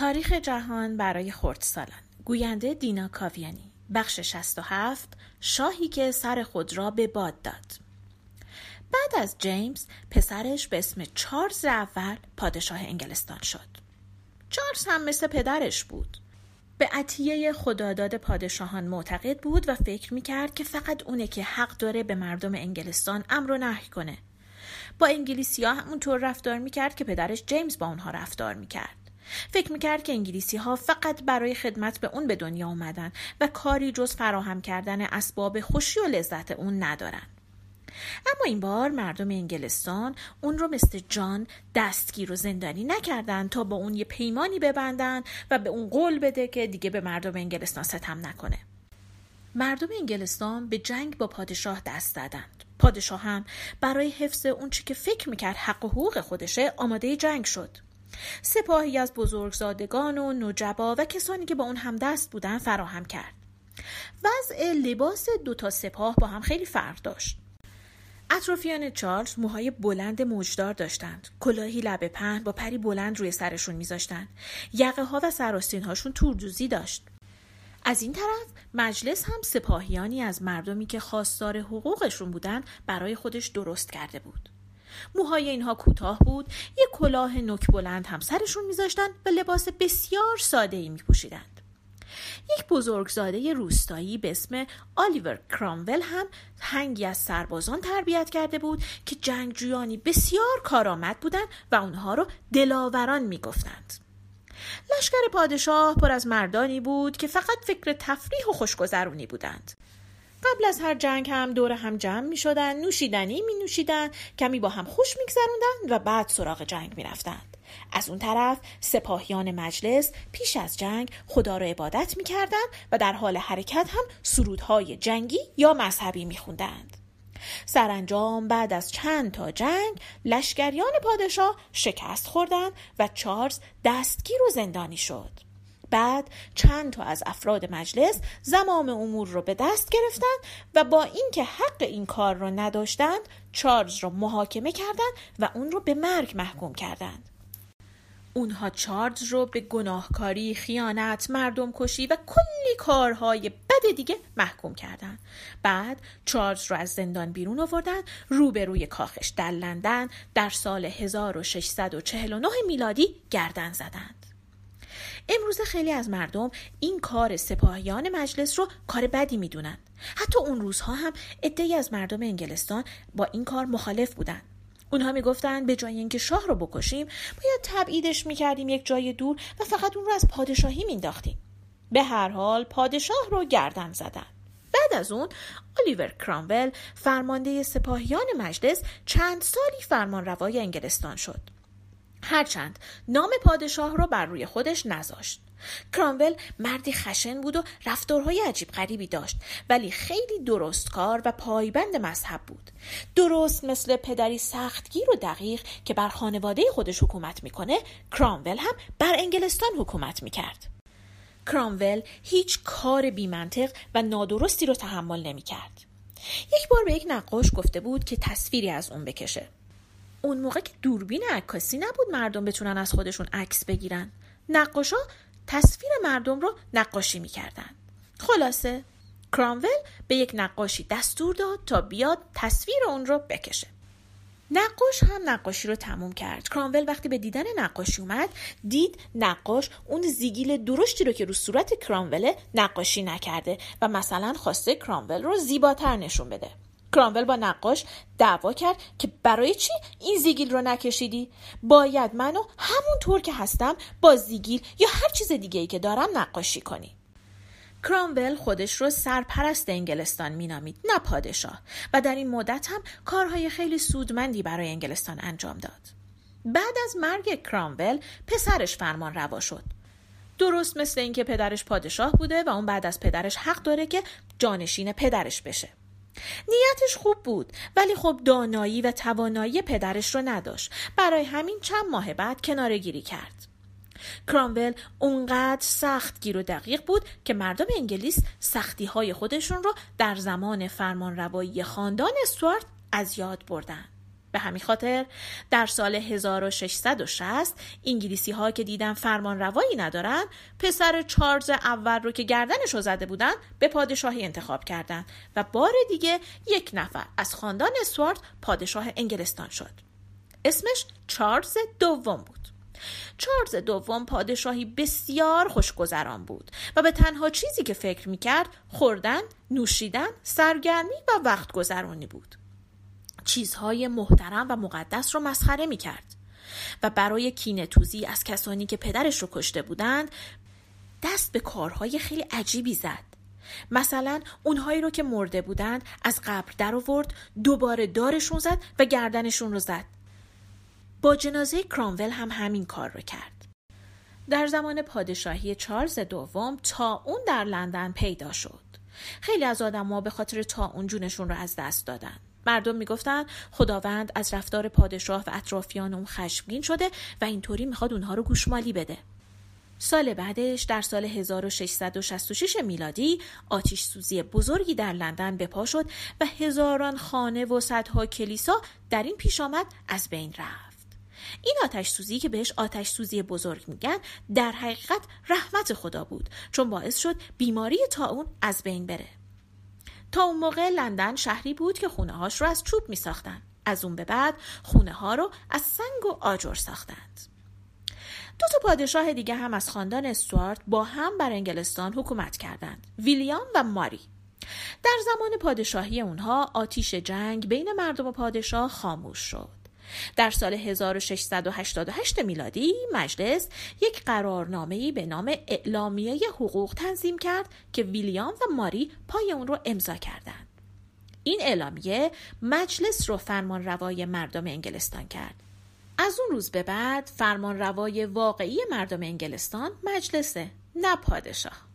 تاریخ جهان برای خردسالان گوینده دینا کاویانی. بخش 67 شاهی که سر خود را به باد داد. بعد از جیمز پسرش به اسم چارلز اول پادشاه انگلستان شد. چارلز هم مثل پدرش بود. به عطیه خداداد پادشاهان معتقد بود و فکر می‌کرد که فقط اونه که حق داره به مردم انگلستان امر و نهی کنه. با انگلیسی ها همونطور رفتار می‌کرد که پدرش جیمز با اونها رفتار می‌کرد. فکر می‌کرد که انگلیسی ها فقط برای خدمت به اون به دنیا اومدن و کاری جز فراهم کردن اسباب خوشی و لذت اون ندارن. اما این بار مردم انگلستان اون رو مثل جان دستگیر و زندانی نکردن تا با اون یه پیمانی ببندن و به اون قول بده که دیگه به مردم انگلستان ستم نکنه. مردم انگلستان به جنگ با پادشاه دست دادند. پادشاه هم برای حفظ اون چی که فکر می‌کرد حق و حقوق خودشه آماده جنگ شد. سپاهی از بزرگزادگان و نجبا و کسانی که با اون هم دست بودن فراهم کرد. وضع لباس دو تا سپاه با هم خیلی فرق داشت. اطرافیان چارلز موهای بلند موجدار داشتند. کلاهی لبه پهن با پری بلند روی سرشون میذاشتند. یقه ها و سراستین هاشون توردوزی داشت. از این طرف مجلس هم سپاهیانی از مردمی که خواستار حقوقشون بودن برای خودش درست کرده بود. موهای اینها کوتاه بود یک کلاه نک بلند هم سرشون میذاشتن و لباس بسیار ساده ای میپوشیدند. یک بزرگزاده روستایی به اسم آلیور کرامول هم هنگی از سربازان تربیت کرده بود که جنگجویانی بسیار کارآمد بودند و اونها رو دلاوران می‌گفتند. لشکر پادشاه پر از مردانی بود که فقط فکر تفریح و خوشگذرونی بودند. قبل از هر جنگ هم دور هم جمع می شدن نوشیدنی می نوشیدن کمی با هم خوش می و بعد سراغ جنگ می رفتند. از اون طرف سپاهیان مجلس پیش از جنگ خدا را عبادت می و در حال حرکت هم سرودهای جنگی یا مذهبی می خوندند. سرانجام بعد از چند تا جنگ لشکریان پادشاه شکست خوردند و چارلز دستگیر و زندانی شد. بعد چند تا از افراد مجلس زمام امور رو به دست گرفتند و با اینکه حق این کار رو نداشتند چارلز رو محاکمه کردند و اون رو به مرگ محکوم کردند اونها چارلز رو به گناهکاری، خیانت، مردم کشی و کلی کارهای بد دیگه محکوم کردند. بعد چارلز رو از زندان بیرون آوردن روبروی کاخش در لندن در سال 1649 میلادی گردن زدند. امروز خیلی از مردم این کار سپاهیان مجلس رو کار بدی می‌دونن. حتی اون روزها هم عدهای از مردم انگلستان با این کار مخالف بودن. اونها می‌گفتند به جای اینکه شاه رو بکشیم باید تبعیدش می‌کردیم یک جای دور و فقط اون رو از پادشاهی مینداختیم به هر حال پادشاه رو گردن زدن. بعد از اون الیور کرامول فرمانده سپاهیان مجلس چند سالی فرمان روای انگلستان شد. هرچند نام پادشاه را بر روی خودش نذاشت. کرامول مردی خشن بود و رفتارهای عجیب غریبی داشت ولی خیلی درستکار و پایبند مذهب بود. درست مثل پدری سختگیر و دقیق که بر خانواده خودش حکومت می‌کنه کرامول هم بر انگلستان حکومت می‌کرد. کرامول هیچ کار بیمنطق و نادرستی رو تحمل نمی‌کرد. یک بار به یک نقاش گفته بود که تصویری از اون بکشه. اون موقع که دوربین عکاسی نبود مردم بتونن از خودشون عکس بگیرن. نقاشا تصویر مردم رو نقاشی می‌کردن. خلاصه کرامول به یک نقاشی دستور داد تا بیاد تصویر اون رو بکشه. نقاش هم نقاشی رو تموم کرد. کرامول وقتی به دیدن نقاشی اومد دید نقاش اون زیگیل درشتی رو که رو صورت کرامول نقاشی نکرده و مثلا خواسته کرامول رو زیباتر نشون بده. کرامول با نقاش دعوا کرد که برای چی این زیگیل رو نکشیدی؟ باید منو همون که هستم با زیگیل یا هر چیز دیگه ای که دارم نقاشی کنی کرامول خودش رو سرپرست انگلستان مینامید نه پادشاه. و در این مدت هم کارهای خیلی سودمندی برای انگلستان انجام داد. بعد از مرگ کرامول پسرش فرمان روا شد. درست مثل اینکه پدرش پادشاه بوده و اون بعد از پدرش حق داره که جانشین پدرش بشه. نیتش خوب بود ولی خب دانایی و توانایی پدرش رو نداشت. برای همین چند ماه بعد کناره گیری کرد. کرامول اونقدر سخت گیر و دقیق بود که مردم انگلیس سختی های خودشون رو در زمان فرمان روایی خاندان استوارت از یاد بردن. به همین خاطر در سال 1660 انگلیسی ها که دیدن فرمان روایی ندارن پسر چارلز اول رو که گردنش رو زده بودن به پادشاهی انتخاب کردند و بار دیگه یک نفر از خاندان اسوارد پادشاه انگلستان شد. اسمش چارلز دوم بود. چارلز دوم پادشاهی بسیار خوشگذران بود و به تنها چیزی که فکر می‌کرد خوردن، نوشیدن، سرگرمی و وقت گذرانی بود. چیزهای محترم و مقدس رو مسخره می کرد و برای کینه توزی از کسانی که پدرش رو کشته بودند دست به کارهای خیلی عجیبی زد. مثلا اونهایی رو که مرده بودند از قبر در آورد دوباره دارشون زد و گردنشون رو زد. با جنازه کرامول هم همین کار رو کرد. در زمان پادشاهی چارلز دوم تا اون در لندن پیدا شد. خیلی از آدما به خاطر تا اون جونشون رو از دست دادن. مردم می‌گفتن خداوند از رفتار پادشاه و اطرافیان اون خشمگین شده و اینطوری می‌خواد اونها رو گوشمالی بده. سال بعدش در سال 1666 میلادی آتیش سوزی بزرگی در لندن به پا شد و هزاران خانه و صدها کلیسا در این پیش آمد از بین رفت. این آتش سوزی که بهش آتش سوزی بزرگ میگن در حقیقت رحمت خدا بود چون باعث شد بیماری تا اون از بین بره. تا اون موقع لندن شهری بود که خونه هاش رو از چوب می ساختن. از اون به بعد خونه ها رو از سنگ و آجر ساختند. دو تا پادشاه دیگه هم از خاندان استوارت با هم بر انگلستان حکومت کردند. ویلیام و ماری. در زمان پادشاهی اونها آتیش جنگ بین مردم و پادشاه خاموش شد. در سال 1688 میلادی مجلس یک قرارنامه‌ای به نام اعلامیه حقوق تنظیم کرد که ویلیام و ماری پای اون رو امضا کردند. این اعلامیه مجلس رو فرمان روای مردم انگلستان کرد. از اون روز به بعد فرمان روای واقعی مردم انگلستان مجلسه نه پادشاه.